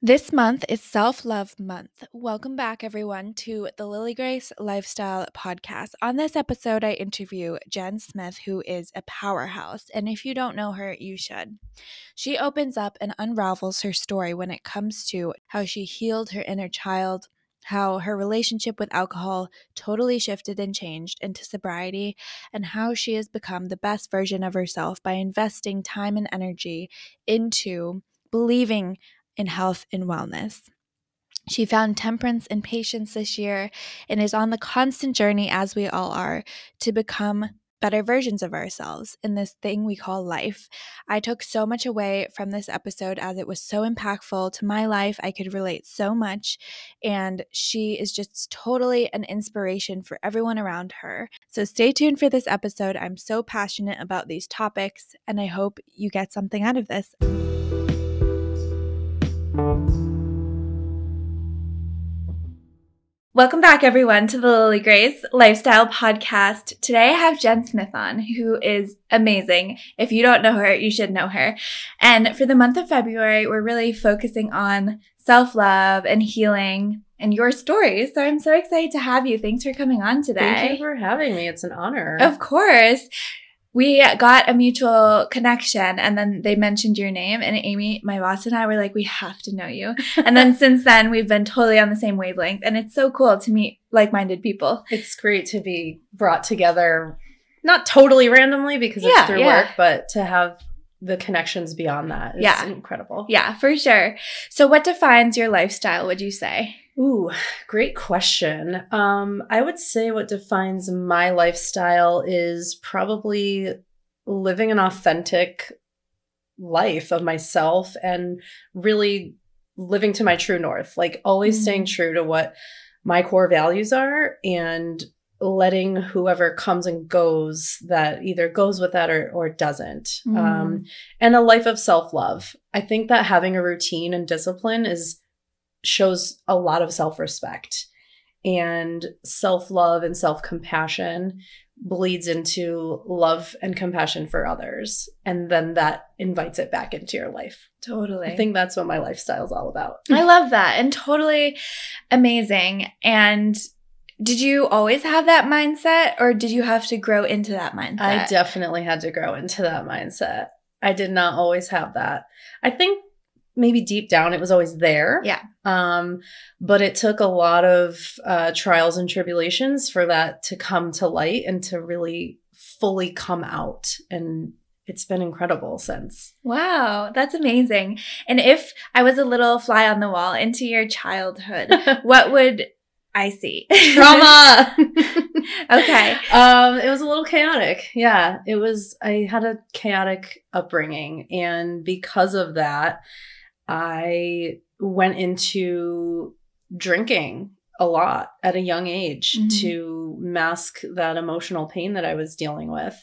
This month is Self Love Month. Welcome back, everyone, to the Lily Grace Lifestyle Podcast. On this episode, I interview Jen Smith, who is a powerhouse. And if you don't know her, you should. She opens up and unravels her story when it comes to how she healed her inner child, how her relationship with alcohol totally shifted and changed into sobriety, and how she has become the best version of herself by investing time and energy into believing in health and wellness. She found temperance and patience this year and is on the constant journey, as we all are, to become better versions of ourselves in this thing we call life. I took so much away from this episode as it was so impactful to my life. I could relate so much, and she is just totally an inspiration for everyone around her. So stay tuned for this episode. I'm so passionate about these topics, and I hope you get something out of this. Welcome back, everyone, to the Lily Grace Lifestyle Podcast. Today I have Jen Smith on, who is amazing. If you don't know her, you should know her. And for the month of February, we're really focusing on self love and healing and your story. So I'm so excited to have you. Thanks for coming on today. Thank you for having me. It's an honor. Of course we got a mutual connection and then they mentioned your name and Amy, my boss and I were like, we have to know you. and then since then we've been totally on the same wavelength and it's so cool to meet like-minded people. It's great to be brought together, not totally randomly because it's yeah, through yeah. work, but to have the connections beyond that is yeah. incredible. Yeah, for sure. So what defines your lifestyle, would you say? Ooh, great question. Um, I would say what defines my lifestyle is probably living an authentic life of myself and really living to my true north, like always mm-hmm. staying true to what my core values are and letting whoever comes and goes that either goes with that or, or doesn't. Mm. Um, and a life of self love. I think that having a routine and discipline is shows a lot of self respect and self love and self compassion bleeds into love and compassion for others. And then that invites it back into your life. Totally. I think that's what my lifestyle is all about. I love that and totally amazing. And did you always have that mindset or did you have to grow into that mindset? I definitely had to grow into that mindset. I did not always have that. I think maybe deep down it was always there. Yeah. Um, but it took a lot of uh, trials and tribulations for that to come to light and to really fully come out. And it's been incredible since. Wow, that's amazing. And if I was a little fly on the wall into your childhood, what would I see. Trauma. okay. Um, it was a little chaotic. Yeah. It was I had a chaotic upbringing. And because of that, I went into drinking a lot at a young age mm-hmm. to mask that emotional pain that I was dealing with.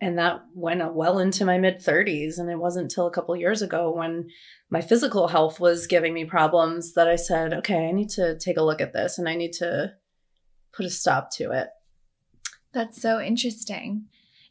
And that went well into my mid 30s. And it wasn't until a couple years ago when my physical health was giving me problems that I said, okay, I need to take a look at this and I need to put a stop to it. That's so interesting.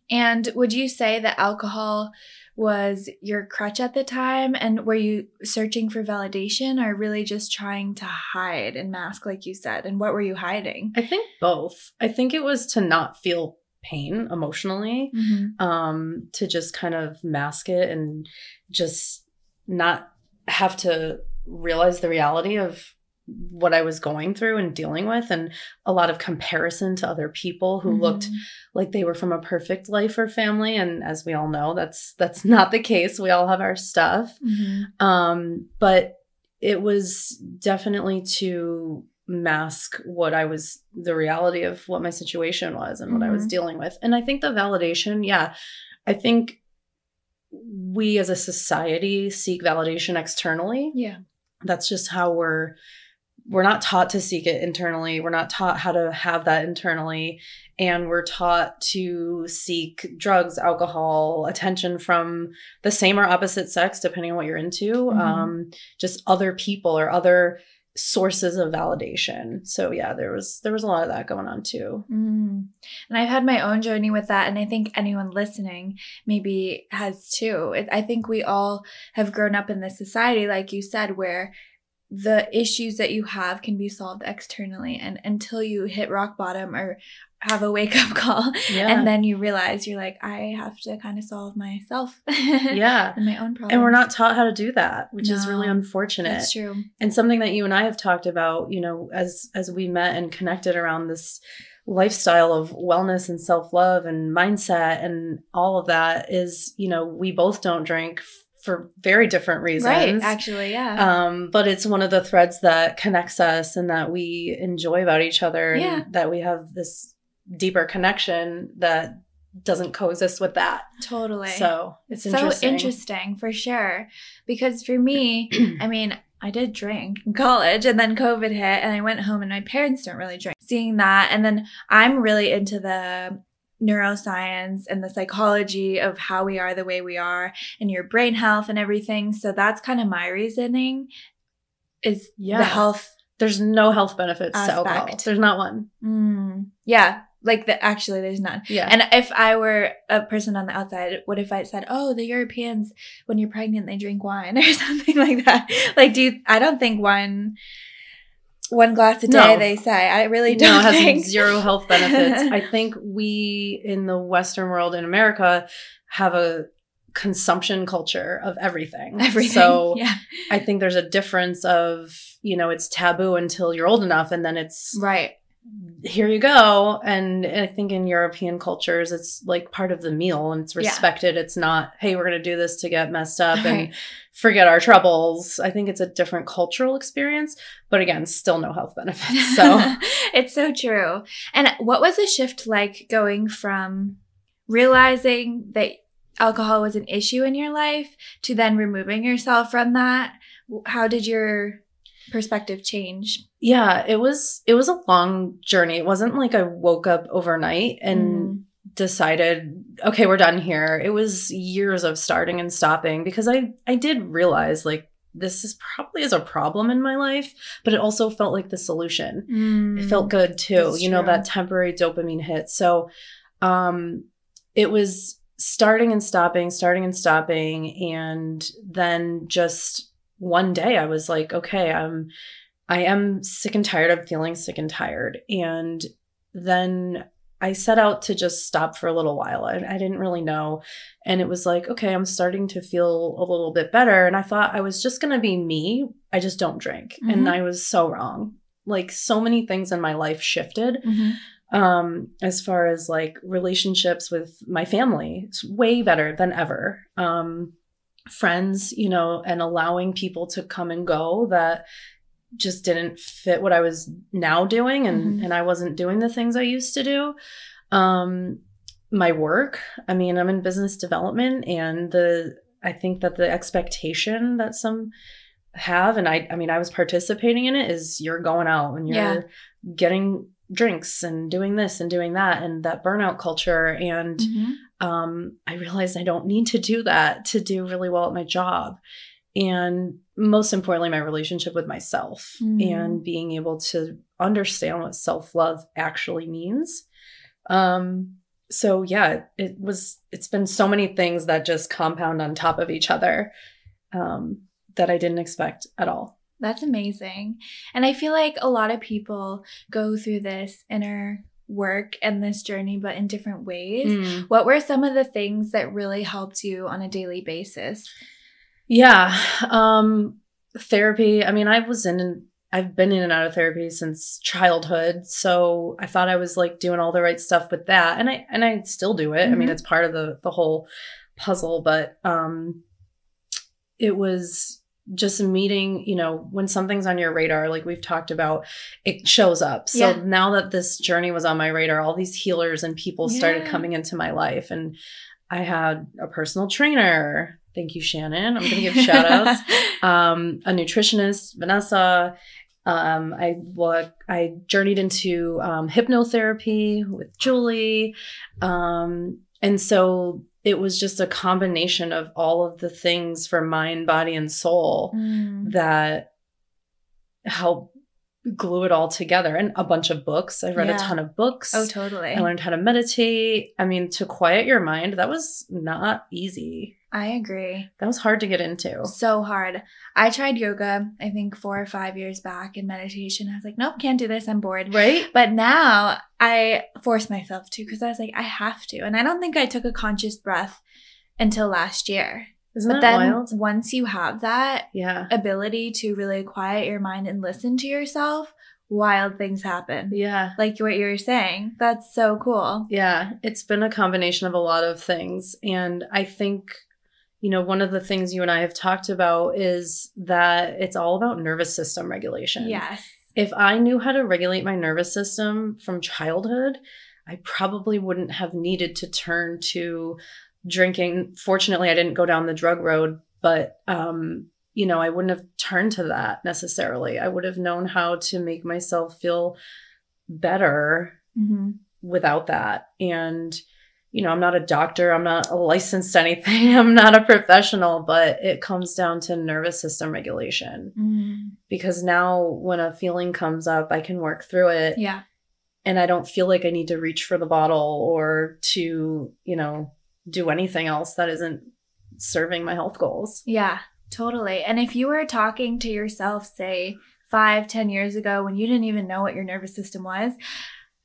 And would you say that alcohol was your crutch at the time? And were you searching for validation or really just trying to hide and mask, like you said? And what were you hiding? I think both. I think it was to not feel pain emotionally, mm-hmm. um, to just kind of mask it and just not have to realize the reality of what I was going through and dealing with, and a lot of comparison to other people who mm-hmm. looked like they were from a perfect life or family. And as we all know, that's that's not the case. We all have our stuff. Mm-hmm. Um, but it was definitely to mask what I was the reality of what my situation was and what mm-hmm. I was mm-hmm. dealing with. And I think the validation, yeah, I think we as a society seek validation externally. Yeah. That's just how we're we're not taught to seek it internally. We're not taught how to have that internally. And we're taught to seek drugs, alcohol, attention from the same or opposite sex, depending on what you're into, mm-hmm. um, just other people or other sources of validation. So yeah, there was there was a lot of that going on too. Mm. And I've had my own journey with that, and I think anyone listening maybe has too. I think we all have grown up in this society, like you said, where the issues that you have can be solved externally, and until you hit rock bottom or have a wake up call yeah. and then you realize you're like i have to kind of solve myself yeah. and my own problems and we're not taught how to do that which no, is really unfortunate. That's true. And something that you and i have talked about you know as as we met and connected around this lifestyle of wellness and self-love and mindset and all of that is you know we both don't drink for very different reasons. Right, actually, yeah. Um, but it's one of the threads that connects us and that we enjoy about each other yeah. and that we have this deeper connection that doesn't coexist with that. Totally. So it's interesting. so interesting for sure. Because for me, I mean, I did drink in college and then COVID hit and I went home and my parents don't really drink. Seeing that and then I'm really into the neuroscience and the psychology of how we are the way we are and your brain health and everything. So that's kind of my reasoning is yeah. the health. There's no health benefits aspect. to alcohol. There's not one. Mm, yeah. Like the actually there's none. Yeah. And if I were a person on the outside, what if I said, Oh, the Europeans when you're pregnant they drink wine or something like that? Like do you I don't think wine one glass a day, no. they say. I really don't. No, it think. has zero health benefits. I think we in the Western world in America have a consumption culture of everything. Everything. So yeah. I think there's a difference of, you know, it's taboo until you're old enough and then it's right here you go. And I think in European cultures, it's like part of the meal and it's respected. Yeah. It's not, hey, we're going to do this to get messed up right. and forget our troubles. I think it's a different cultural experience, but again, still no health benefits. So it's so true. And what was the shift like going from realizing that alcohol was an issue in your life to then removing yourself from that? How did your perspective change? Yeah, it was it was a long journey. It wasn't like I woke up overnight and mm. decided, okay, we're done here. It was years of starting and stopping because I I did realize like this is probably is a problem in my life, but it also felt like the solution. Mm. It felt good too. That's you know, that temporary dopamine hit. So um it was starting and stopping, starting and stopping, and then just one day I was like, okay, I'm I am sick and tired of feeling sick and tired. And then I set out to just stop for a little while. I, I, didn't really know. And it was like, okay, I'm starting to feel a little bit better. And I thought I was just going to be me. I just don't drink. Mm-hmm. And I was so wrong. Like, so many things in my life shifted. Mm-hmm. Um, as far as like relationships with my family, it's way better than ever. Um, friends, you know, and allowing people to come and go that just didn't fit what I was now doing and mm-hmm. and I wasn't doing the things I used to do. Um my work, I mean, I'm in business development and the I think that the expectation that some have and I I mean I was participating in it is you're going out and you're yeah. getting drinks and doing this and doing that and that burnout culture and mm-hmm um, I realized I don't need to do that to do really well at my job. And most importantly, my relationship with myself mm. and being able to understand what self love actually means. Um, so yeah, it was, it's been so many things that just compound on top of each other um, that I didn't expect at all. That's amazing. And I feel like a lot of people go through this inner work and this journey, but in different ways. Mm. What were some of the things that really helped you on a daily basis? Yeah. Um, therapy. I mean, I was in, I've been in and out of therapy since childhood. So I thought I was like doing all the right stuff with that. And I, and I still do it. Mm-hmm. I mean, mm-hmm. it's part of the, the whole puzzle, but, um, it was just meeting, you know, when something's on your radar, like we've talked about, it shows up. So yeah. now that this journey was on my radar, all these healers and people yeah. started coming into my life. And I had a personal trainer. Thank you, Shannon. I'm going to give shout outs. um, a nutritionist, Vanessa. Um, I well, I journeyed into um, hypnotherapy with Julie. Um, and so it was just a combination of all of the things for mind, body, and soul mm. that help glue it all together and a bunch of books. I read Yeah. a ton of books. Oh, totally. I learned how to meditate. I mean, to quiet your mind, that was not easy. I agree. That was hard to get into. So hard. I tried yoga, I think four or five years back in meditation. I was like, nope, can't do this. I'm bored. Right? But now I force myself to because I was like, I have to. And I don't think I took a conscious breath until last year. Isn't but that then wild? once you have that Yeah. ability to really quiet your mind and listen to yourself, wild things happen. Yeah. Like what you were saying. That's so cool. Yeah. It's been a combination of a lot of things. And I think, you know, one of the things you and I have talked about is that it's all about nervous system regulation. Yes. If I knew how to regulate my nervous system from childhood, I probably wouldn't have needed to turn to drinking. Fortunately, I didn't go down the drug road, but um, you know, I wouldn't have turned to that necessarily. I would have known how to make myself feel better hmm without that. And you know, I'm not a doctor, I'm not a licensed anything, I'm not a professional, but it comes down to nervous system regulation Mm. because now when a feeling comes up, I can work through it Yeah. and I don't feel like I need to reach for the bottle or to, you know, do anything else that isn't serving my health goals. Yeah, totally. And if you were talking to yourself, say five, ten years ago when you didn't even know what your nervous system was,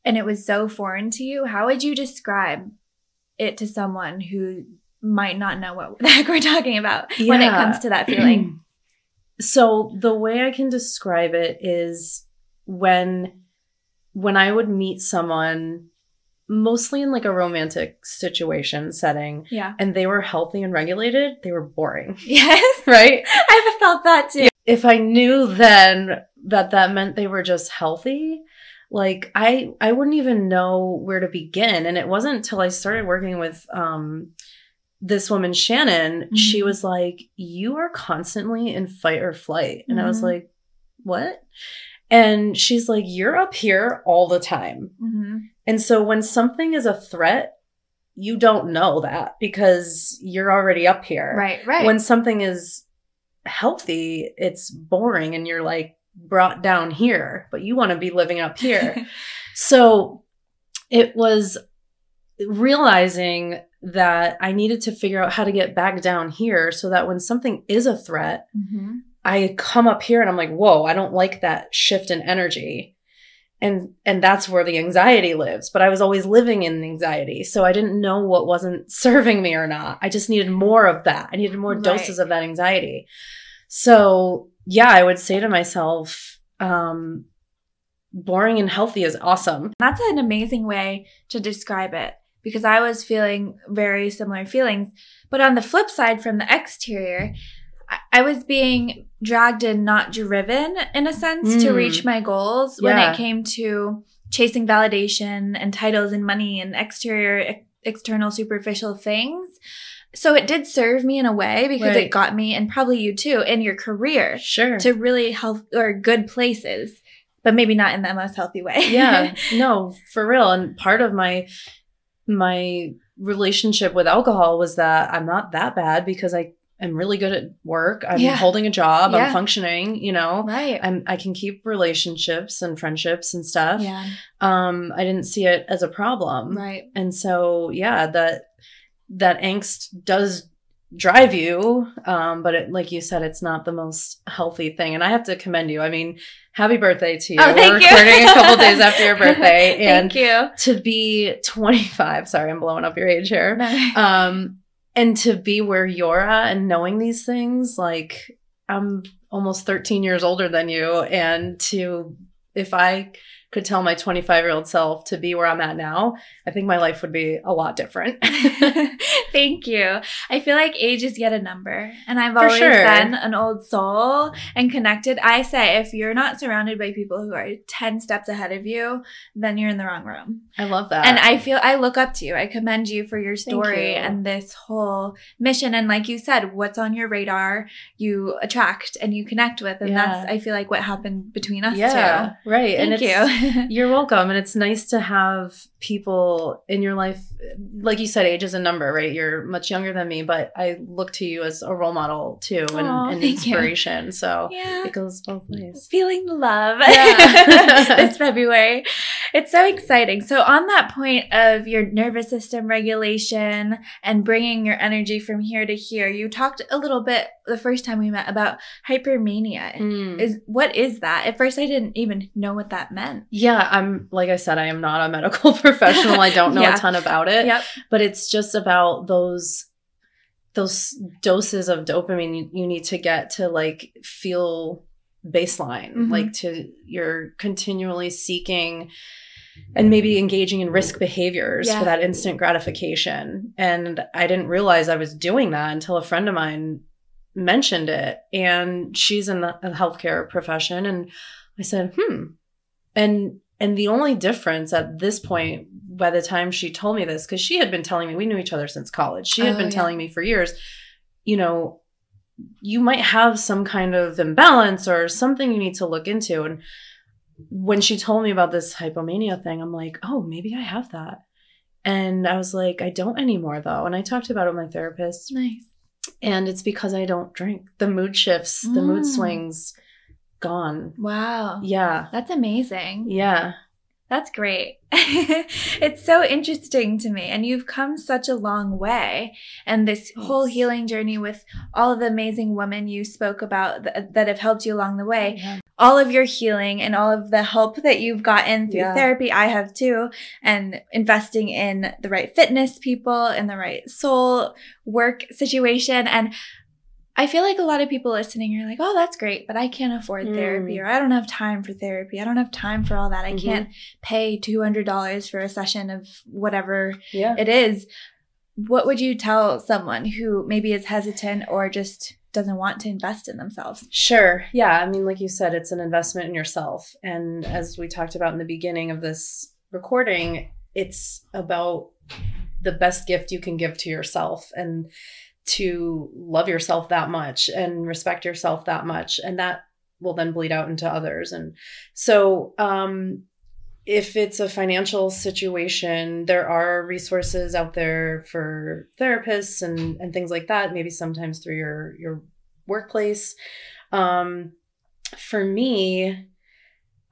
and it was so foreign to you, how would you describe it to someone who might not know what the heck we're talking about when it comes to that feeling? so the way I can describe it is when when I would meet someone mostly in like a romantic situation setting yeah. and they were healthy and regulated, they were boring, Yes. right? I've felt that too. if I knew then that that meant they were just healthy, like I I wouldn't even know where to begin. And it wasn't until I started working with um this woman Shannon, she Mhm. was like, "You are constantly in fight or flight," and I was Mhm. like, "What?" And she's like, "You're up here all the time." hmm And so when something is a threat, you don't know that because you're already up here Right, right. when something is healthy, it's boring and you're like brought down here, but you want to be living up here. so it was realizing that I needed to figure out how to get back down here so that when something is a threat, hmm I come up here and I'm like, whoa, I don't like that shift in energy. And and that's where the anxiety lives. But I was always living in anxiety. So I didn't know what wasn't serving me or not. I just needed more of that. I needed more Right. doses of that anxiety. So yeah, I would say to myself, um, boring and healthy is awesome. That's an amazing way to describe it because I was feeling very similar feelings. But on the flip side, from the exterior, I, was being dragged and not driven in a sense to Mm. reach my goals when it came to chasing validation and titles and money and exterior, ex- external, superficial things. So it did serve me in a way because Right. it got me, and probably you too, in your career Sure. to really health or good places, but maybe not in the most healthy way. yeah no for real and part of my my relationship with alcohol was that i'm not that bad because i am really good at work i'm Yeah. holding a job Yeah. i'm functioning you know right. i'm i can keep relationships and friendships and stuff yeah. um i didn't see it as a problem Right. and so yeah that that angst does drive you um but it, like you said it's not the most healthy thing. And i have to commend you. I mean happy birthday to you. Oh, thank we're you. recording a couple days after your birthday and Thank you. to be 25 sorry i'm blowing up your age here. Um and to be where you're at and knowing these things like i'm almost 13 years older than you and to if i could tell my 25 year old self to be where i'm at now i think my life would be a lot different Thank you. I feel like age is yet a number, and I've For always sure. been an old soul and connected. I say if you're not surrounded by people who are 10 steps ahead of you, then you're in the wrong room. i love that And I feel I look up to you. I commend you for your story you. and this whole mission. And like you said, what's on your radar, you attract and you connect with. And Yeah. that's, I feel like, what happened between us yeah right and Thank it's You're welcome. And it's nice to have people in your life. Like you said, age is a number, right? You're much younger than me, but I look to you as a role model too and, Aw, and thank you. inspiration. So yeah. it goes both ways. Feeling the love Yeah. this February. It's so exciting. So, on that point of your nervous system regulation and bringing your energy from here to here, you talked a little bit the first time we met about hypermania. Mm. Is what is that? At first, I didn't even know what that meant. Yeah, I'm like I said, I am not a medical professional. I don't know Yeah. a ton about it. Yep. but it's just about those those doses of dopamine you, you need to get to like feel baseline Mhm. like to you're continually seeking and maybe engaging in risk behaviors Yeah. for that instant gratification and i didn't realize i was doing that until a friend of mine mentioned it and she's in the healthcare profession and i said hmm and and the only difference at this point by the time she told me this because she had been telling me we knew each other since college she had Oh, been yeah. telling me for years you know you might have some kind of imbalance or something you need to look into and when she told me about this hypomania thing i'm like oh maybe i have that and i was like i don't anymore though and i talked about it with my therapist Nice. and it's because i don't drink the mood shifts the mood Mm. swings gone Wow. yeah That's amazing. yeah That's great. it's so interesting to me. And you've come such a long way. And this whole healing journey with all of the amazing women you spoke about th- that have helped you along the way, oh, Yeah. all of your healing and all of the help that you've gotten through Yeah. therapy, I have too, and investing in the right fitness people and the right soul work situation. And I feel like a lot of people listening are like, oh, that's great, but I can't afford therapy Mm. or I don't have time for therapy. I don't have time for all that. I Mhm. can't pay $200 for a session of whatever yeah it is. What would you tell someone who maybe is hesitant or just doesn't want to invest in themselves? Sure. Yeah. I mean, like you said, it's an investment in yourself. And as we talked about in the beginning of this recording, it's about the best gift you can give to yourself and to love yourself that much and respect yourself that much. And that will then bleed out into others. And so, um, if it's a financial situation, there are resources out there for therapists and, and things like that, maybe sometimes through your, your workplace. Um, for me,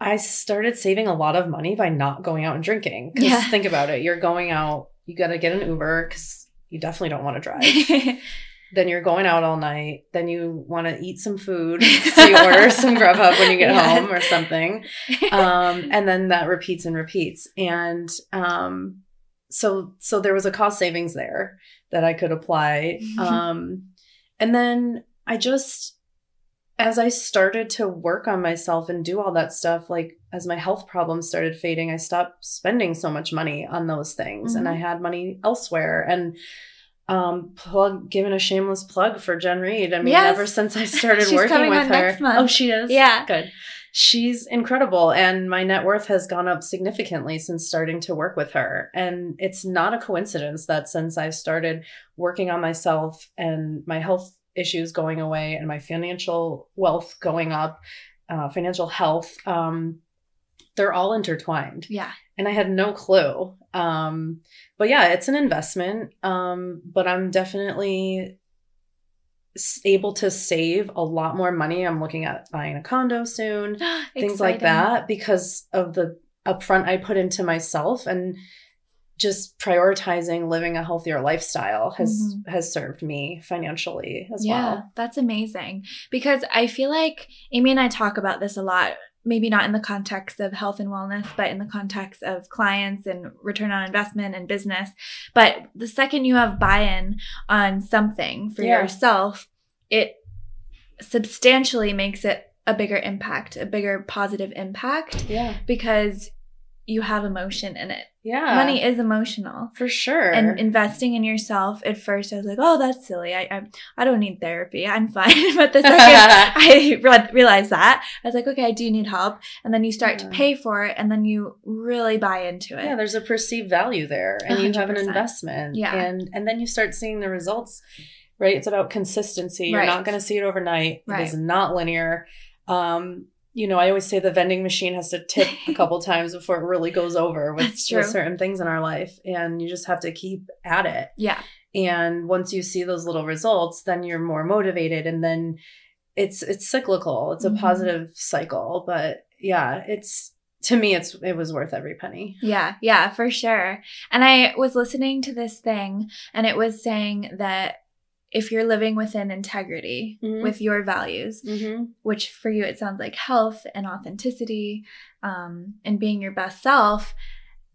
I started saving a lot of money by not going out and drinking. Because Yeah. think about it, you're going out, you got to get an Uber because you definitely don't want to drive. then you're going out all night. Then you want to eat some food, so you order some Grubhub when you get Yes. home or something um, and then that repeats and repeats and um, so so there was a cost savings there that i could apply um, and then i just as i started to work on myself and do all that stuff like as my health problems started fading i stopped spending so much money on those things and i Mhm. had money elsewhere and um plug giving a shameless plug for jen reed i mean Yes. ever since i started working with her oh she is Yeah. good she's incredible and my net worth has gone up significantly since starting to work with her and it's not a coincidence that since I've started working on myself and my health issues going away and my financial wealth going up uh, financial health um, they're all intertwined yeah. and I had no clue. Um, but yeah, it's an investment. Um, but I'm definitely able to save a lot more money. I'm looking at buying a condo soon, things like that, because of the upfront I put into myself and just prioritizing living a healthier lifestyle has mm-hmm. has served me financially as yeah, well. that's amazing. Because I feel like Amy and I talk about this a lot, maybe not in the context of health and wellness, but in the context of clients and return on investment and business. But the second you have buy in on something for Yeah. yourself, it substantially makes it a bigger impact, a bigger positive impact Yeah. because you have emotion in it. Yeah. Money is emotional. for sure. and investing in yourself at first i was like oh that's silly. I i, I don't need therapy. I'm fine. But the second i re- realized that i was like okay i do need help. And then you start to pay for it and then you really buy into it. Yeah there's a perceived value there and you have an investment Yeah. and and then you start seeing the results right? It's about consistency. You're Right. not going to see it overnight. It is not linear. Um you know, I always say the vending machine has to tip a couple times before it really goes over with, with certain things in our life. And you just have to keep at it. Yeah. And once you see those little results, then you're more motivated and then it's it's cyclical. It's a Mhm. positive cycle. But yeah, it's to me it's it was worth every penny. Yeah, yeah, for sure. And I was listening to this thing and it was saying that if you're living within integrity Mhm. with your values, Mm-hmm. which for you it sounds like health and authenticity um, and being your best self,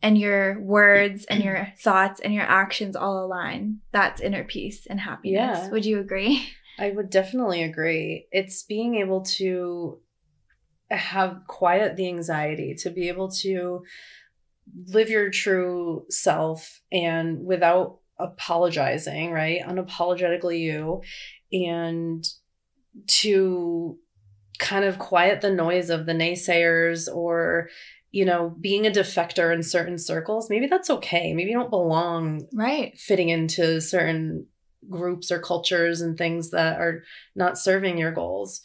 and your words and your thoughts and your actions all align, that's inner peace and happiness. Yeah. Would you agree? I would definitely agree. It's being able to have quiet the anxiety, to be able to live your true self and without apologizing, right? Unapologetically you and to kind of quiet the noise of the naysayers or you know being a defector in certain circles maybe that's okay maybe you don't belong Right. fitting into certain groups or cultures and things that are not serving your goals.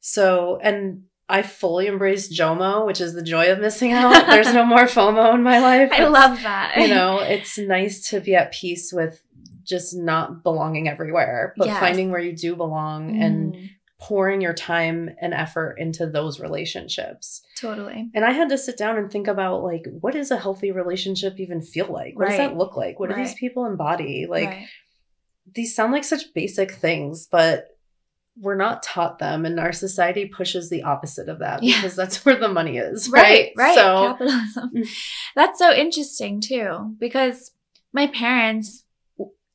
So, and I fully embrace JOMO, which is the joy of missing out. There's no more FOMO in my life. I It's- love that. you know, it's nice to be at peace with just not belonging everywhere, but Yes. finding where you do belong and Mm, pouring your time and effort into those relationships. totally. And I had to sit down and think about like, what does a healthy relationship even feel like? What does that look like? What do these people embody? Like, right. these sound like such basic things, but we're not taught them, and our society pushes the opposite of that Yeah. because that's where the money is, right right? right So, capitalism Mm. that's so interesting too because my parents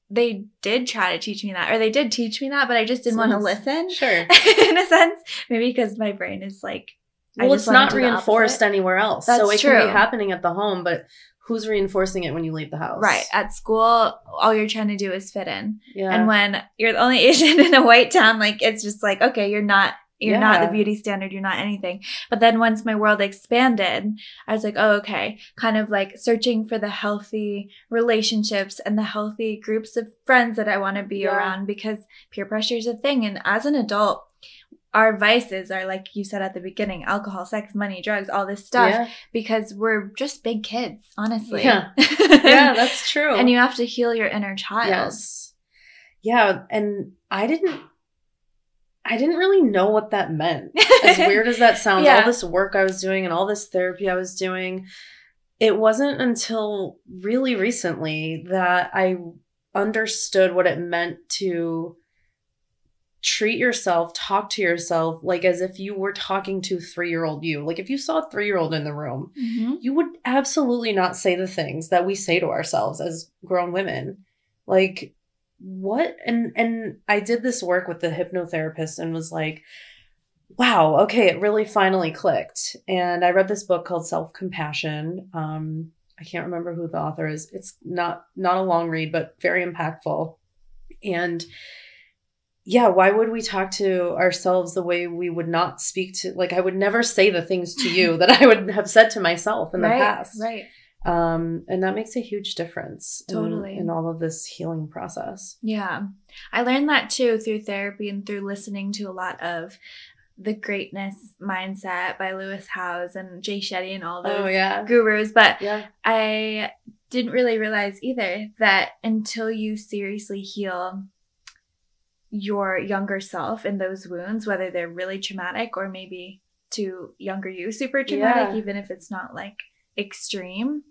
they did try to teach me that or they did teach me that but i just didn't want to listen sure. in a sense maybe because my brain is like Well, it's not reinforced anywhere else, so That's it can be happening at the home, but who's reinforcing it when you leave the house? right at school all you're trying to do is fit in Yeah. and when you're the only asian in a white town like it's just like okay you're not you're not the beauty standard you're not anything but then once my world expanded i was like oh okay kind of like searching for the healthy relationships and the healthy groups of friends that i want to be Yeah. around because peer pressure is a thing and as an adult our vices are like you said at the beginning alcohol sex money drugs all this stuff Yeah. because we're just big kids honestly Yeah. yeah, that's true. and you have to heal your inner child Yes. Yeah, and I didn't I didn't really know what that meant. As weird as that sounds, Yeah. all this work I was doing and all this therapy I was doing, it wasn't until really recently that I understood what it meant to treat yourself, talk to yourself like as if you were talking to 3-year-old you. Like if you saw a 3-year-old in the room, Mhm. you would absolutely not say the things that we say to ourselves as grown women. Like what? And and i did this work with the hypnotherapist and was like wow okay it really finally clicked. And i read this book called self-compassion. Um i can't remember who the author is. It's not not a long read but very impactful. And yeah why would we talk to ourselves the way we would not speak to like i would never say the things to you that i would have said to myself in the right, past right um and that makes a huge difference in- Totally. in, all of this healing process Yeah. I learned that too through therapy and through listening to a lot of the greatness mindset by Lewis Howes and Jay Shetty and all those oh yeah gurus. But yeah I didn't really realize either that until you seriously heal your younger self in those wounds, whether they're really traumatic or maybe to younger you super traumatic, Yeah. even if it's not like extreme,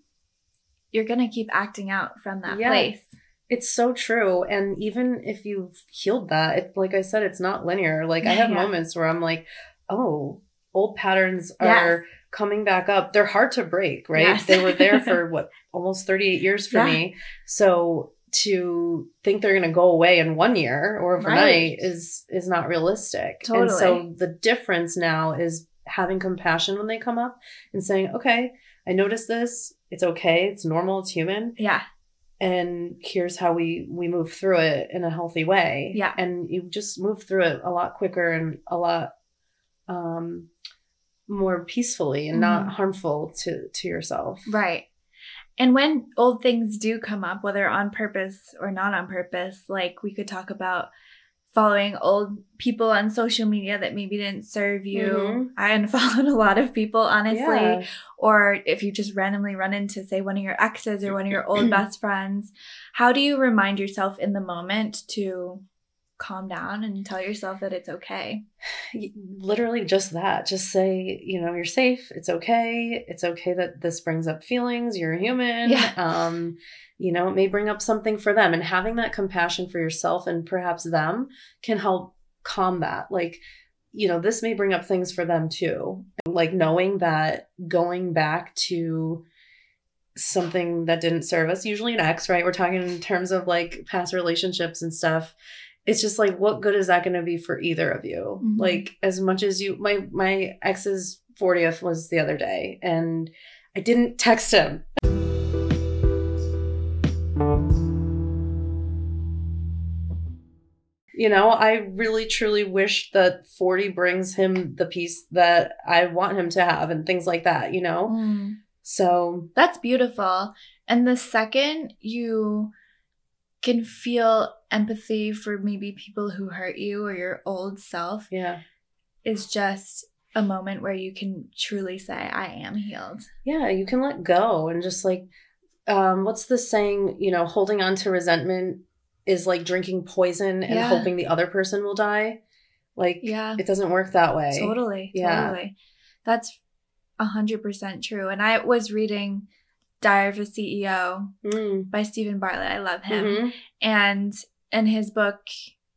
you're gonna keep acting out from that Yeah. place. it's so true and even if you've healed that it, like i said it's not linear like i have Yeah. moments where i'm like oh old patterns Yes. are coming back up they're hard to break right Yes. they were there for what almost 38 years for me so to think they're going to go away in one year or overnight Right. is is not realistic Totally. and so the difference now is having compassion when they come up and saying okay i noticed this it's okay it's normal it's human Yeah. and here's how we we move through it in a healthy way Yeah. and you just move through it a lot quicker and a lot um more peacefully and Mhm. not harmful to to yourself Right. And when old things do come up, whether on purpose or not on purpose, like we could talk about following old people on social media that maybe didn't serve you. Mhm. I unfollowed a lot of people, honestly. Yeah. Or if you just randomly run into, say, one of your exes or one of your old best friends, how do you remind yourself in the moment to calm down and tell yourself that it's okay? Literally just that. Just say you know you're safe. It's okay. It's okay that this brings up feelings. You're human. Yeah. um you know it may bring up something for them. And having that compassion for yourself and perhaps them can help calm that. Like you know this may bring up things for them too. Like knowing that going back to something that didn't serve us usually an ex right? We're talking in terms of like past relationships and stuff it's just like what good is that going to be for either of you Mhm. like as much as you my my ex's 40th was the other day and i didn't text him you know i really truly wish that 40 brings him the peace that i want him to have and things like that you know Mm. so That's beautiful. And the second you can feel empathy for maybe people who hurt you or your old self yeah is just a moment where you can truly say, I am healed. yeah you can let go and just like um what's the saying you know holding on to resentment is like drinking poison and Yeah. hoping the other person will die like Yeah. it doesn't work that way Totally. Yeah. Totally. That's a hundred percent true. And I was reading Diary of a CEO Mm. by Steven Bartlett. I love him. Mhm. And in his book,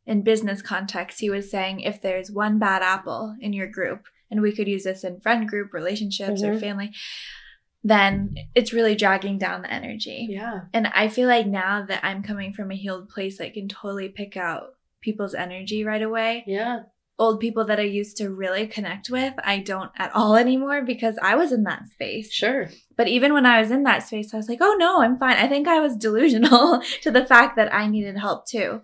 in business context, he was saying if there's one bad apple in your group, and we could use this in friend group, relationships, or Mhm. family, then it's really dragging down the energy. yeah And I feel like now that I'm coming from a healed place, I can totally pick out people's energy right away. yeah Old people that I used to really connect with, I don't at all anymore because I was in that space. sure But even when I was in that space, I was like, oh no, I'm fine. I think I was delusional to the fact that I needed help too.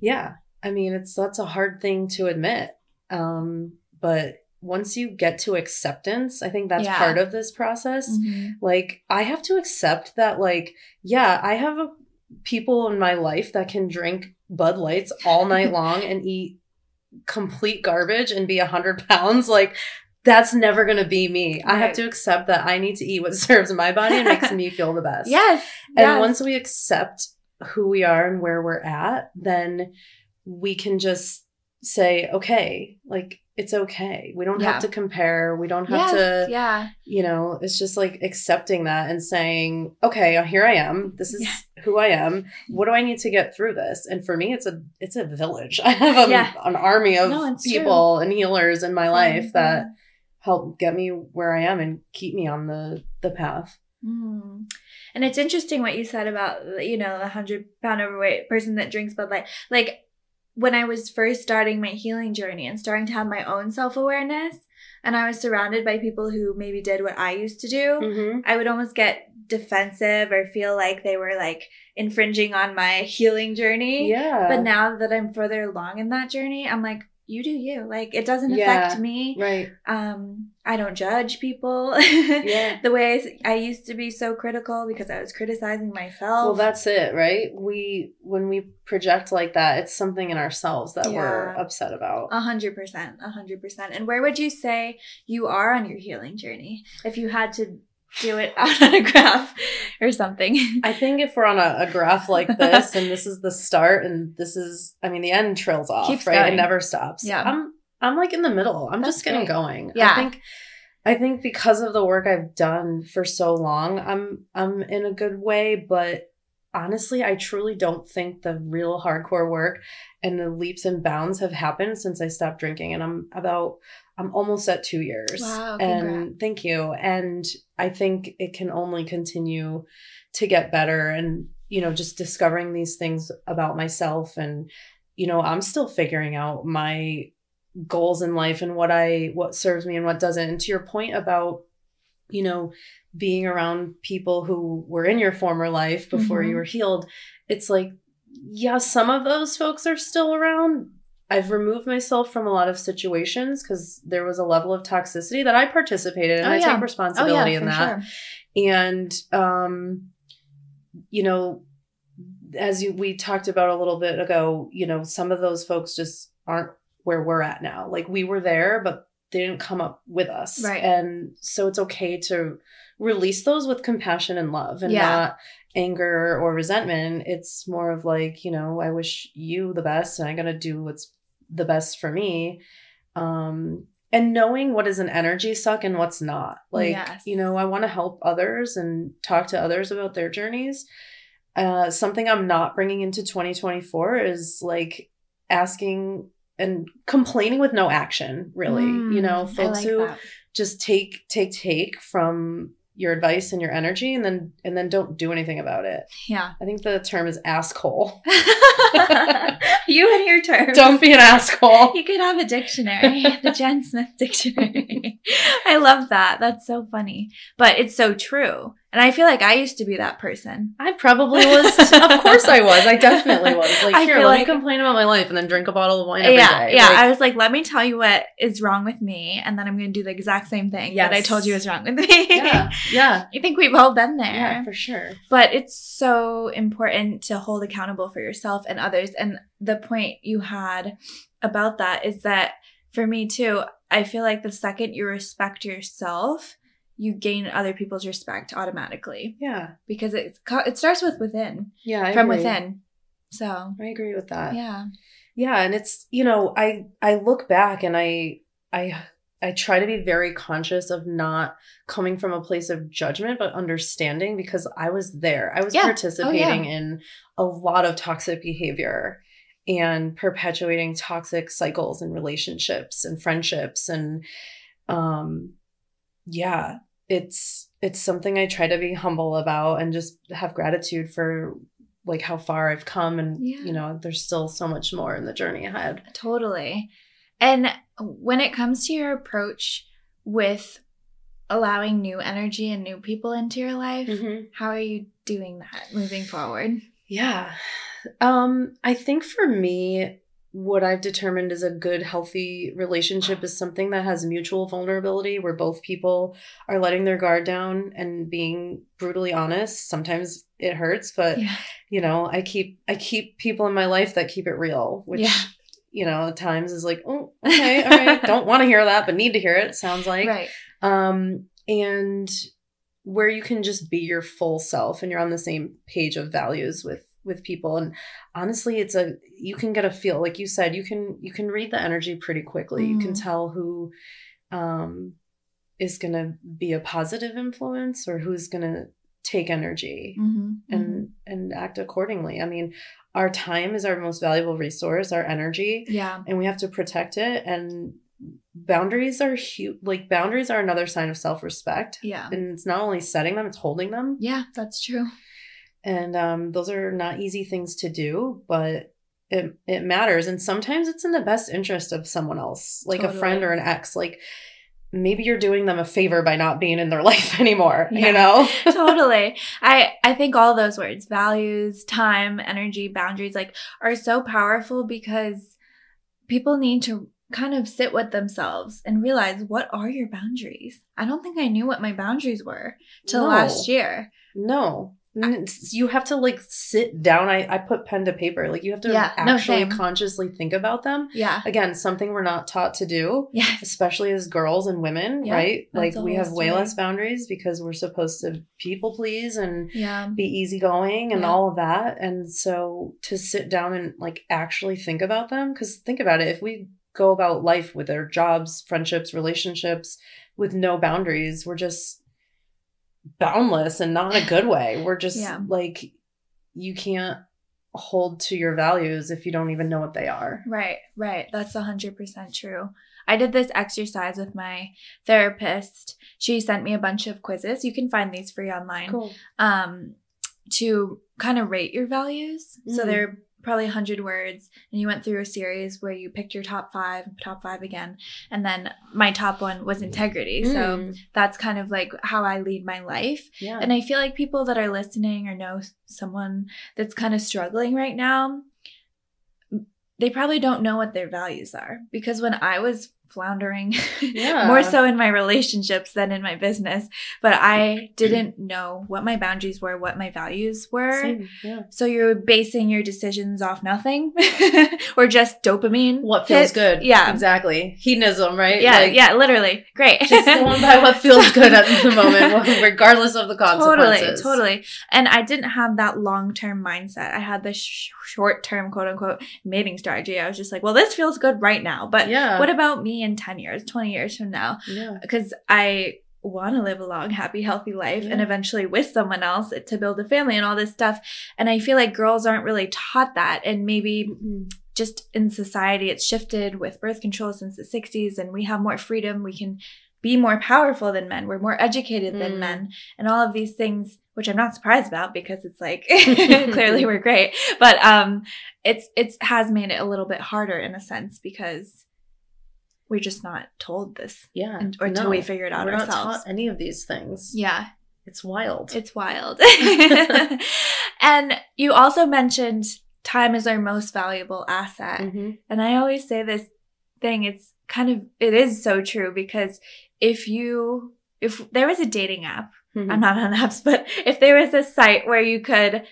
yeah i mean it's that's a hard thing to admit um but once you get to acceptance i think that's Yeah. part of this process Mm-hmm. like i have to accept that like yeah i have a, people in my life that can drink bud lights all night long and eat complete garbage and be 100 pounds like that's never going to be me i have to accept that i need to eat what serves my body and makes me feel the best Yes. and yes. once we accept who we are and where we're at, then we can just say, okay, like it's okay. We don't Yeah. have to compare. We don't have yes, to, yeah. you know, it's just like accepting that and saying, okay, here I am. This is Yeah. who I am. What do I need to get through this? And for me, it's a it's a village. I have a, Yeah. an army of No, people and healers in my life Fun, that help get me where I am and keep me on the the path. Mm. And it's interesting what you said about you know the hundred pound overweight person that drinks Bud Light. Like when I was first starting my healing journey and starting to have my own self awareness, and I was surrounded by people who maybe did what I used to do, Mm-hmm. I would almost get defensive or feel like they were like infringing on my healing journey. Yeah. But now that I'm further along in that journey, I'm like, you do you. Like it doesn't Yeah. affect me. right. Um, I don't judge people. Yeah. the way I used to be so critical because I was criticizing myself. Well, that's it, right? We when we project like that, it's something in ourselves that we're upset about. a hundred percent, a hundred percent. And where would you say you are on your healing journey if you had to do it out on a graph or something? I think if we're on a, a graph like this, and this is the start, and this is, I mean, the end trails off, Keeps right? going. It never stops. Yeah. I'm, I'm like in the middle. I'm That's just getting great. going. Yeah. I think, I think because of the work I've done for so long, I'm, I'm in a good way. But honestly, I truly don't think the real hardcore work and the leaps and bounds have happened since I stopped drinking, and I'm about. I'm almost at two years. Wow, and thank you. And I think it can only continue to get better and you know just discovering these things about myself and you know i'm still figuring out my goals in life and what i what serves me and what doesn't and to your point about you know being around people who were in your former life before you Mhm. were healed it's like yeah some of those folks are still around i've removed myself from a lot of situations because there was a level of toxicity that i participated in Oh, i yeah. take responsibility in for that and um you know as you, we talked about a little bit ago, you know, some of those folks just aren't where we're at now. Like we were there, but they didn't come up with us. Right. And so it's okay to release those with compassion and love and Yeah. not anger or resentment. It's more of like, you know, I wish you the best and I'm going to do what's the best for me. Um, and knowing what is an energy suck and what's not. Like, Yes. you know, I want to help others and talk to others about their journeys. Uh, something I'm not bringing into 2024 is like asking and complaining with no action, really. you know, Mm, folks like who that. just take take take from your advice and your energy and then and then don't do anything about it. Yeah. I think the term is asshole. you and your terms. don't be an asshole. You could have a dictionary, the Jen Smith dictionary. I love that. That's so funny. But it's so true. And I feel like I used to be that person. I probably was. Of course I was. I definitely was. Like, I here, let like- me complain about my life and then drink a bottle of wine every day. yeah, yeah. Like, I was like, let me tell you what is wrong with me, and then I'm going to do the exact same thing that I told you was wrong with me. yeah, yeah, I think we've all been there. yeah, for sure. But it's so important to hold accountable for yourself and others. And the point you had about that is that for me too, I feel like the second you respect yourself, you gain other people's respect automatically Yeah, because it it starts with within, yeah, I from agree. within. So I agree with that. yeah, yeah and it's you know i i look back and i i i try to be very conscious of not coming from a place of judgment but understanding because i was there i was Yeah. Oh, participating in a lot of toxic behavior and perpetuating toxic cycles and relationships and friendships and um yeah it's it's something i try to be humble about and just have gratitude for like how far i've come and Yeah. you know there's still so much more in the journey ahead totally. And when it comes to your approach with allowing new energy and new people into your life, how are you doing that moving forward? yeah um i think for me what i've determined is a good healthy relationship is something that has mutual vulnerability where both people are letting their guard down and being brutally honest sometimes it hurts but Yeah. you know i keep i keep people in my life that keep it real which Yeah. you know at times is like oh okay all right don't want to hear that but need to hear it sounds like right. um and where you can just be your full self and you're on the same page of values with with people and honestly it's a you can get a feel like you said you can you can read the energy pretty quickly you can Mm. tell who um is going to be a positive influence or who's going to take energy Mm-hmm. and and act accordingly i mean our time is our most valuable resource our energy yeah. and we have to protect it and boundaries are huge like boundaries are another sign of self-respect Yeah. and it's not only setting them it's holding them Yeah, that's true. And um, those are not easy things to do but it, it matters and sometimes it's in the best interest of someone else like a friend or an ex like maybe you're doing them a favor by not being in their life anymore Yeah. you know totally. I I think all those words, values, time, energy, boundaries like are so powerful because people need to kind of sit with themselves and realize what are your boundaries? I don't think I knew what my boundaries were till No. last year. no you have to like sit down I, I put pen to paper like you have to Yeah, actually same. consciously think about them Yeah. again something we're not taught to do Yeah. especially as girls and women Yeah, right like we have way less boundaries because we're supposed to people please and Yeah. be easygoing and Yeah. all of that and so to sit down and like actually think about them because think about it if we go about life with our jobs friendships relationships with no boundaries we're just boundless and not in a good way we're just Yeah. like you can't hold to your values if you don't even know what they are Right, right. That's 100% true. I did this exercise with my therapist. She sent me a bunch of quizzes. You can find these free online. cool um, to kind of rate your values. So Mm. they're probably 100 words, and you went through a series where you picked your top five, top five again. And then my top one was integrity. So Mm, that's kind of like how I lead my life. yeah And I feel like people that are listening or know someone that's kind of struggling right now, they probably don't know what their values are. Because when I was floundering Yeah. more so in my relationships than in my business but i didn't know what my boundaries were what my values were Same, yeah. so you're basing your decisions off nothing or just dopamine What feels hits? good? yeah exactly. Hedonism, right? yeah Like, yeah literally great Just going by what feels good at the moment, regardless of the consequences. totally totally and i didn't have that long-term mindset i had this sh- short-term quote-unquote mating strategy i was just like well this feels good right now but Yeah. what about me in 10 years 20 years from now. Yeah. because i want to live a long happy healthy life and eventually with someone else to build a family and all this stuff. And i feel like girls aren't really taught that. And maybe just in society it's shifted with birth control since the 60s and we have more freedom. We can be more powerful than men. We're more educated than Mm. men. And all of these things which i'm not surprised about because it's like clearly we're great. But um it's it's has made it a little bit harder in a sense because we're just not told this Yeah. and, or until No, we figure it out We're not ourselves taught any of these things. yeah It's wild. it's wild and you also mentioned time is our most valuable asset Mhm. and I always say this thing, it's kind of, it is so true because if you, if there was a dating app, Mhm. I'm not on apps, but if there was a site where you could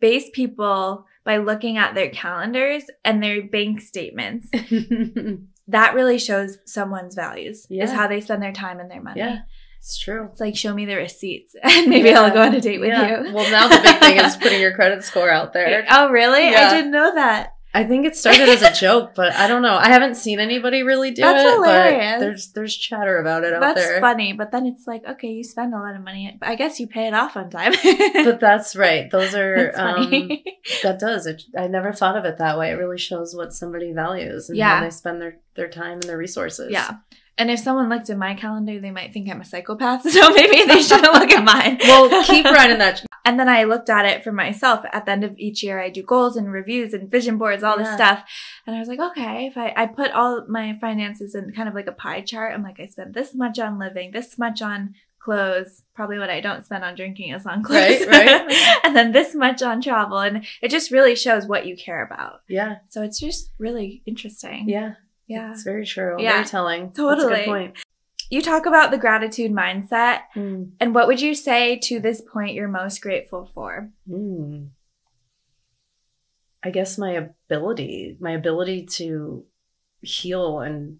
base people by looking at their calendars and their bank statements, that really shows someone's values, Yeah. is how they spend their time and their money. Yeah. it's true. It's like, show me the receipts and maybe I'll go on a date with Yeah. you. Well, now the big thing is putting your credit score out there. Oh, really? Yeah. I didn't know that. I think it started as a joke, but I don't know. I haven't seen anybody really do That's it. hilarious. But there's there's chatter about it out That's there. funny, but then it's like, okay, you spend a lot of money. I guess you pay it off on time. But that's right. Those are That's um, that does. It, I never thought of it that way. It really shows what somebody values and Yeah. how they spend their their time and their resources. yeah. And if someone looked at my calendar, they might think I'm a psychopath. So maybe they shouldn't look at mine. Well, keep writing that. And then I looked at it for myself. At the end of each year, I do goals and reviews and vision boards, all this stuff. And I was like, okay, if I, I put all my finances in kind of like a pie chart, I'm like, I spend this much on living, this much on clothes, probably what I don't spend on drinking is on clothes. Right, right. and then this much on travel. And it just really shows what you care about. Yeah, So it's just really interesting. yeah, Yeah. It's very true. Yeah. Very telling. That's a Totally. good point. You talk about the gratitude mindset. Mm. And what would you say to this point you're most grateful for? Mm. I guess my ability, my ability to heal and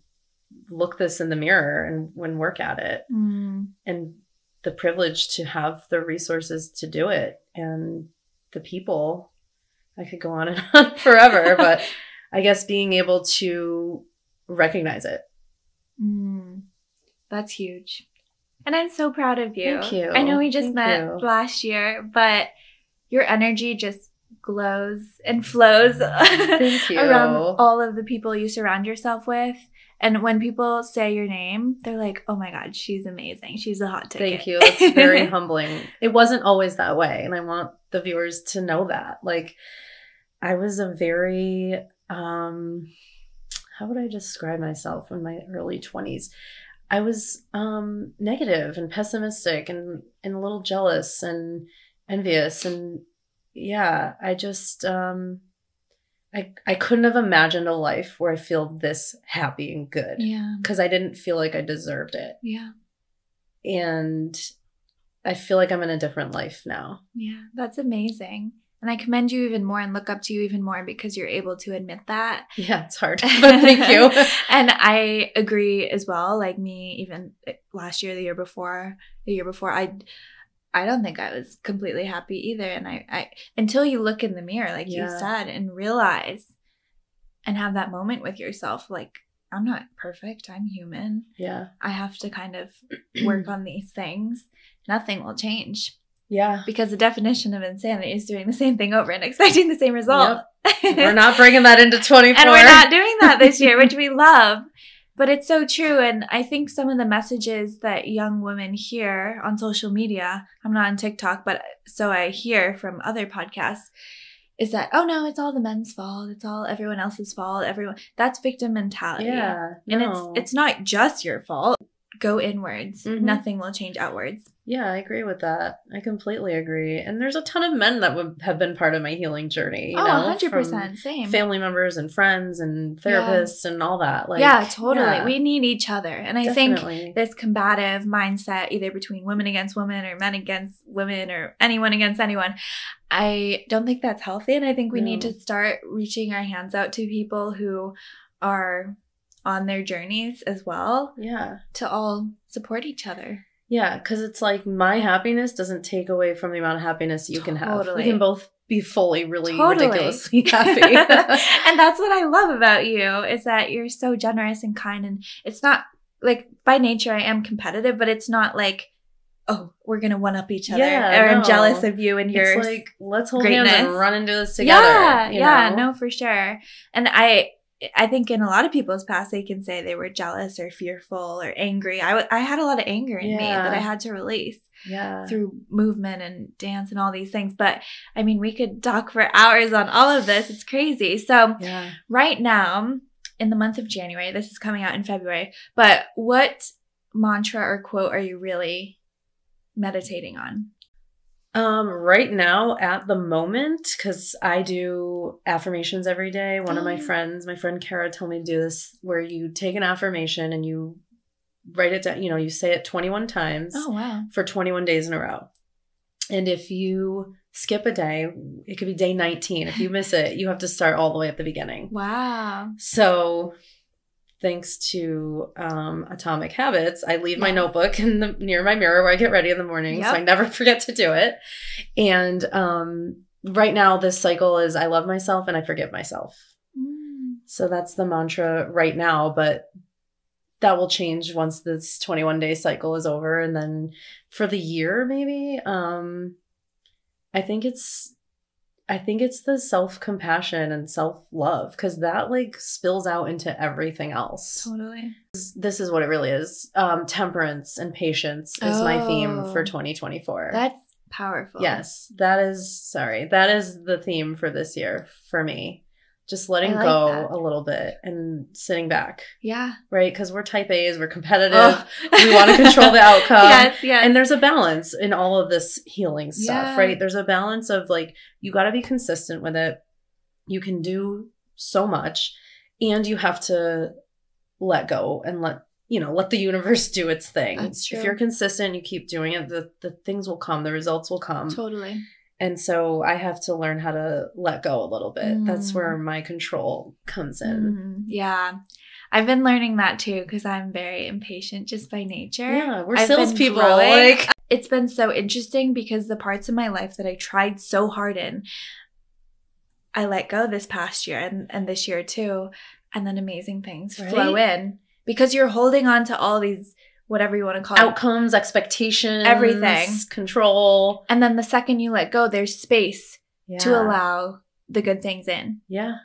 look this in the mirror and when work at it Mm. and the privilege to have the resources to do it and the people i could go on and on forever but i guess being able to recognize it Mm. That's huge. And I'm so proud of you. Thank you. I know we just Thank met you. last year, but your energy just glows and flows Thank you. around all of the people you surround yourself with. And when people say your name, they're like, oh my God, she's amazing. She's a hot ticket. Thank you. It's very humbling. It wasn't always that way. And I want the viewers to know that. Like, I was a very, um, how would I describe myself in my early 20s? I was um, negative and pessimistic and, and a little jealous and envious. And yeah, I just, um, I, I couldn't have imagined a life where I feel this happy and good Yeah. because I didn't feel like I deserved it Yeah. and I feel like I'm in a different life now. Yeah. That's amazing. And I commend you even more and look up to you even more because you're able to admit that. Yeah, it's hard, but thank you. and I agree as well. Like me, even eh, last year, the year before, the year before, I, I don't think I was completely happy either. And I, I until you look in the mirror, like you said, and realize, and have that moment with yourself, like I'm not perfect. I'm human. yeah, I have to kind of work on these things. Nothing will change yeah. because the definition of insanity is doing the same thing over and expecting the same result. We're not bringing that into 24. and we're not doing that this year, which we love. But it's so true. And I think some of the messages that young women hear on social media, I'm not on TikTok, but so I hear from other podcasts, is that, oh no, it's all the men's fault. It's all everyone else's fault. Everyone that's victim mentality. Yeah, And it's it's not just your fault. Go inwards. Mhm. Nothing will change outwards. Yeah, I agree with that. I completely agree. And there's a ton of men that would have been part of my healing journey. You oh, know, 100%. from Same. Family members and friends and therapists and all that. Like, yeah, totally. yeah, We need each other. And I think this combative mindset, either between women against women or men against women or anyone against anyone, I don't think that's healthy. And I think we need to start reaching our hands out to people who are on their journeys as well yeah. to all support each other. Yeah, because it's like my happiness doesn't take away from the amount of happiness you can have. Totally. We can both be fully, really Totally. ridiculously happy. and that's what I love about you is that you're so generous and kind and it's not like by nature I am competitive, but it's not like oh, we're gonna one up each other Yeah, or I'm jealous of you and your it's like let's hold hands and run into this together. Yeah, yeah, know? no, for sure. And I I think in a lot of people's past they can say they were jealous or fearful or angry. I w- I had a lot of anger in me that I had to release Yeah. through movement and dance and all these things. But I mean, we could talk for hours on all of this. It's crazy. So Yeah. right now in the month of January, this is coming out in February, but what mantra or quote are you really meditating on? Um, right now, at the moment, because I do affirmations every day. One of my Oh. friends, my friend Kara, told me to do this, where you take an affirmation and you write it down. You know, you say it 21 times Oh, wow. for 21 days in a row. And if you skip a day, it could be day 19. If you miss it, you have to start all the way at the beginning. Wow. So, thanks to um, Atomic Habits, I leave my notebook in the near my mirror where I get ready in the morning, so I never forget to do it. And um, right now, this cycle is I love myself and I forgive myself. Mm. So that's the mantra right now, but that will change once this 21 day cycle is over and then for the year maybe um I think it's I think it's the self-compassion and self-love cuz that like spills out into everything else. Totally. This is what it really is. Um temperance and patience is my theme Oh. for 2024. That's powerful. Yes, that is sorry. That is the theme for this year for me. Just letting like go that. a little bit and sitting back, Yeah. right? Because we're type A's, we're competitive. Oh. We want to control the outcome. yes, yes. And there's a balance in all of this healing stuff, Yeah. right? There's a balance of like, you got to be consistent with it. You can do so much, and you have to let go and let you know let the universe do its thing. That's true. If you're consistent, you keep doing it, the the things will come, the results will come. totally. And so I have to learn how to let go a little bit. That's Mm. where my control comes in. Mhm. Yeah. I've been learning that too because I'm very impatient just by nature. Yeah, we're I've salespeople. Like, It's been so interesting because the parts of my life that I tried so hard in, I let go this past year and, and this year too. And then amazing things flow in because you're holding on to all these, whatever you want to call it. outcomes, expectations, Everything. control. And then the second you let go, there's space Yeah. to allow the good things in. Yeah.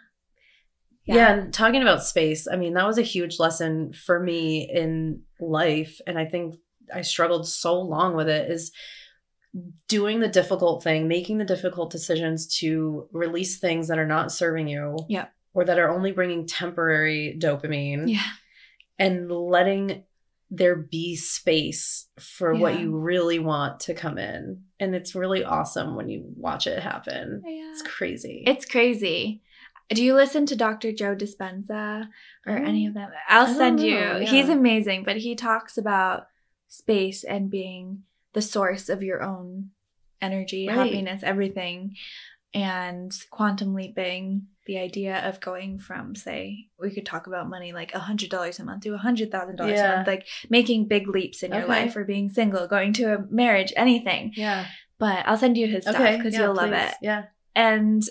yeah. and talking about space, I mean, that was a huge lesson for me in life. And I think I struggled so long with it is doing the difficult thing, making the difficult decisions to release things that are not serving you. Yeah. Or that are only bringing temporary dopamine. Yeah. and letting there be space for what you really want to come in. And it's really awesome when you watch it happen. Yeah. It's crazy. It's crazy. Do you listen to Dr. Joe Dispenza or any of mm. them? I'll send you. know, He's amazing, but he talks about space and being the source of your own energy, Right. happiness, everything, and quantum leaping. The idea of going from, say, we could talk about money like a hundred dollars a month to a hundred thousand dollars a month, like making big leaps in your life or being single, going to a marriage, anything. yeah. But I'll send you his stuff Okay. because yeah, you'll love it. Yeah. And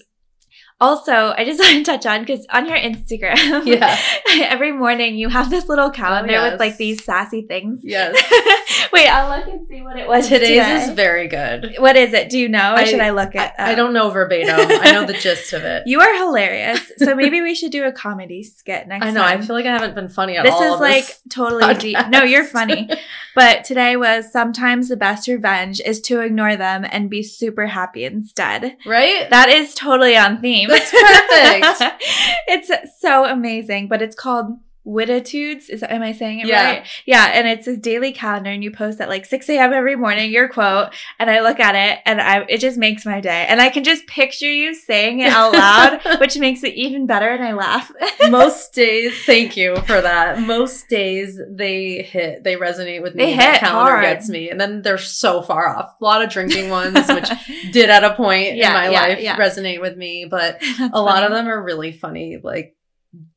also, I just want to touch on because on your Instagram, Yeah. every morning you have this little oh, calendar yes. with like these sassy things. Yes. Wait, I'll look and see what it was. Today's today. is very good. What is it? Do you know, or I- should I look it I. I don't know verbatim. I know the gist of it. You are hilarious. So maybe we should do a comedy skit next. I know. I feel like I haven't been funny at this all. is like this totally deep. No, you're funny. But today was sometimes the best revenge is to ignore them and be super happy instead. right? That is totally on theme. That's perfect. it's so amazing, but it's called Wittitudes. Is am I saying it Yeah. right? Yeah, and it's a daily calendar, and you post at like six a.m. every morning your quote, and I look at it, and I it just makes my day, and I can just picture you saying it out loud, which makes it even better, and I laugh. Most days, thank you for that. Most days they hit, they resonate with me. They hit calendar hard. gets me, and then they're so far off. A lot of drinking ones, which did at a point Yeah, in my yeah, life resonate with me, but That's a lot of them are really funny, like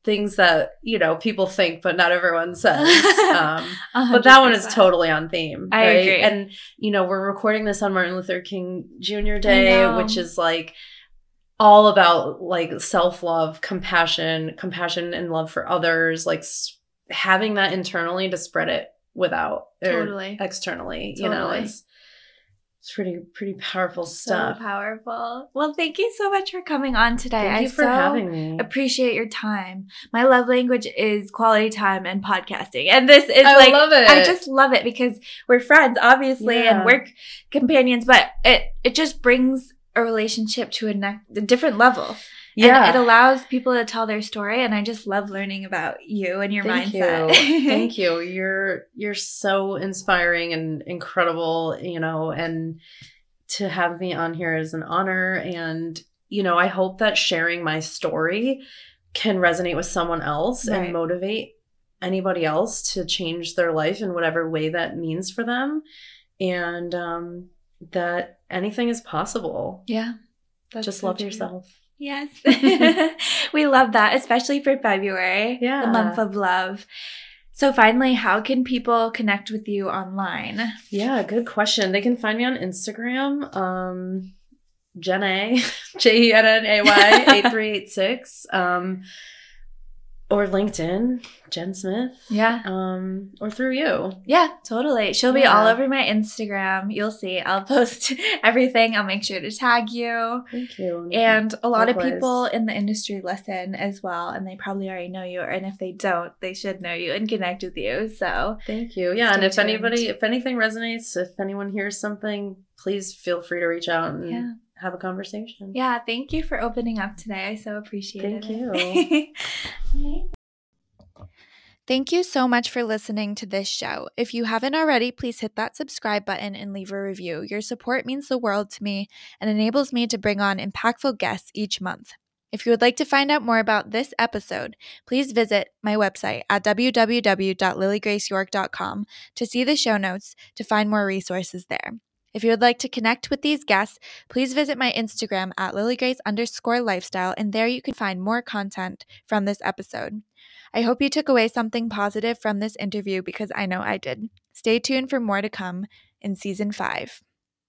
things that you know people think, but not everyone says. Um, but that one is totally on theme. I right? agree. And you know, we're recording this on Martin Luther King Jr. Day, which is like all about like self-love, compassion, compassion and love for others, like s- having that internally to spread it without Totally. externally, you know, Totally. it's it's pretty pretty powerful stuff. So powerful. Well, thank you so much for coming on today. Thank I you for so having me. appreciate your time. My love language is quality time and podcasting. And this is I like love it. I just love it because we're friends, obviously, Yeah. and work companions, but it it just brings a relationship to a, ne- a different level. Yeah. And it allows people to tell their story. And I just love learning about you and your Thank mindset. you. Thank you. You're you're so inspiring and incredible, you know, and to have me on here is an honor and you know, I hope that sharing my story can resonate with someone else Right. and motivate anybody else to change their life in whatever way that means for them and um that anything is possible. yeah. That's Just so love true. yourself. Yes. we love that, especially for February, Yeah. the month of love. So, finally, how can people connect with you online? Yeah, good question. They can find me on Instagram, um, Jen A, J E N N A Y eight three eight six, um, or LinkedIn, Jen Smith, Yeah. um, or through you. Yeah, totally. She'll be all over my Instagram. You'll see. I'll post everything. I'll make sure to tag you. Thank you. And a lot of people in the industry listen as well, and they probably already know you. And if they don't, they should know you and connect with you. So, Thank you. Yeah, and if tuned. anybody, if anything resonates, if anyone hears something, please feel free to reach out and yeah. Have a conversation. Yeah, thank you for opening up today. I so appreciate Thank it. Thank you. Thank you so much for listening to this show. If you haven't already, please hit that subscribe button and leave a review. Your support means the world to me and enables me to bring on impactful guests each month. If you would like to find out more about this episode, please visit my website at www.lilygraceyork.com to see the show notes to find more resources there. If you would like to connect with these guests, please visit my Instagram at lilygrace underscore lifestyle, and there you can find more content from this episode. I hope you took away something positive from this interview because I know I did. Stay tuned for more to come in season five.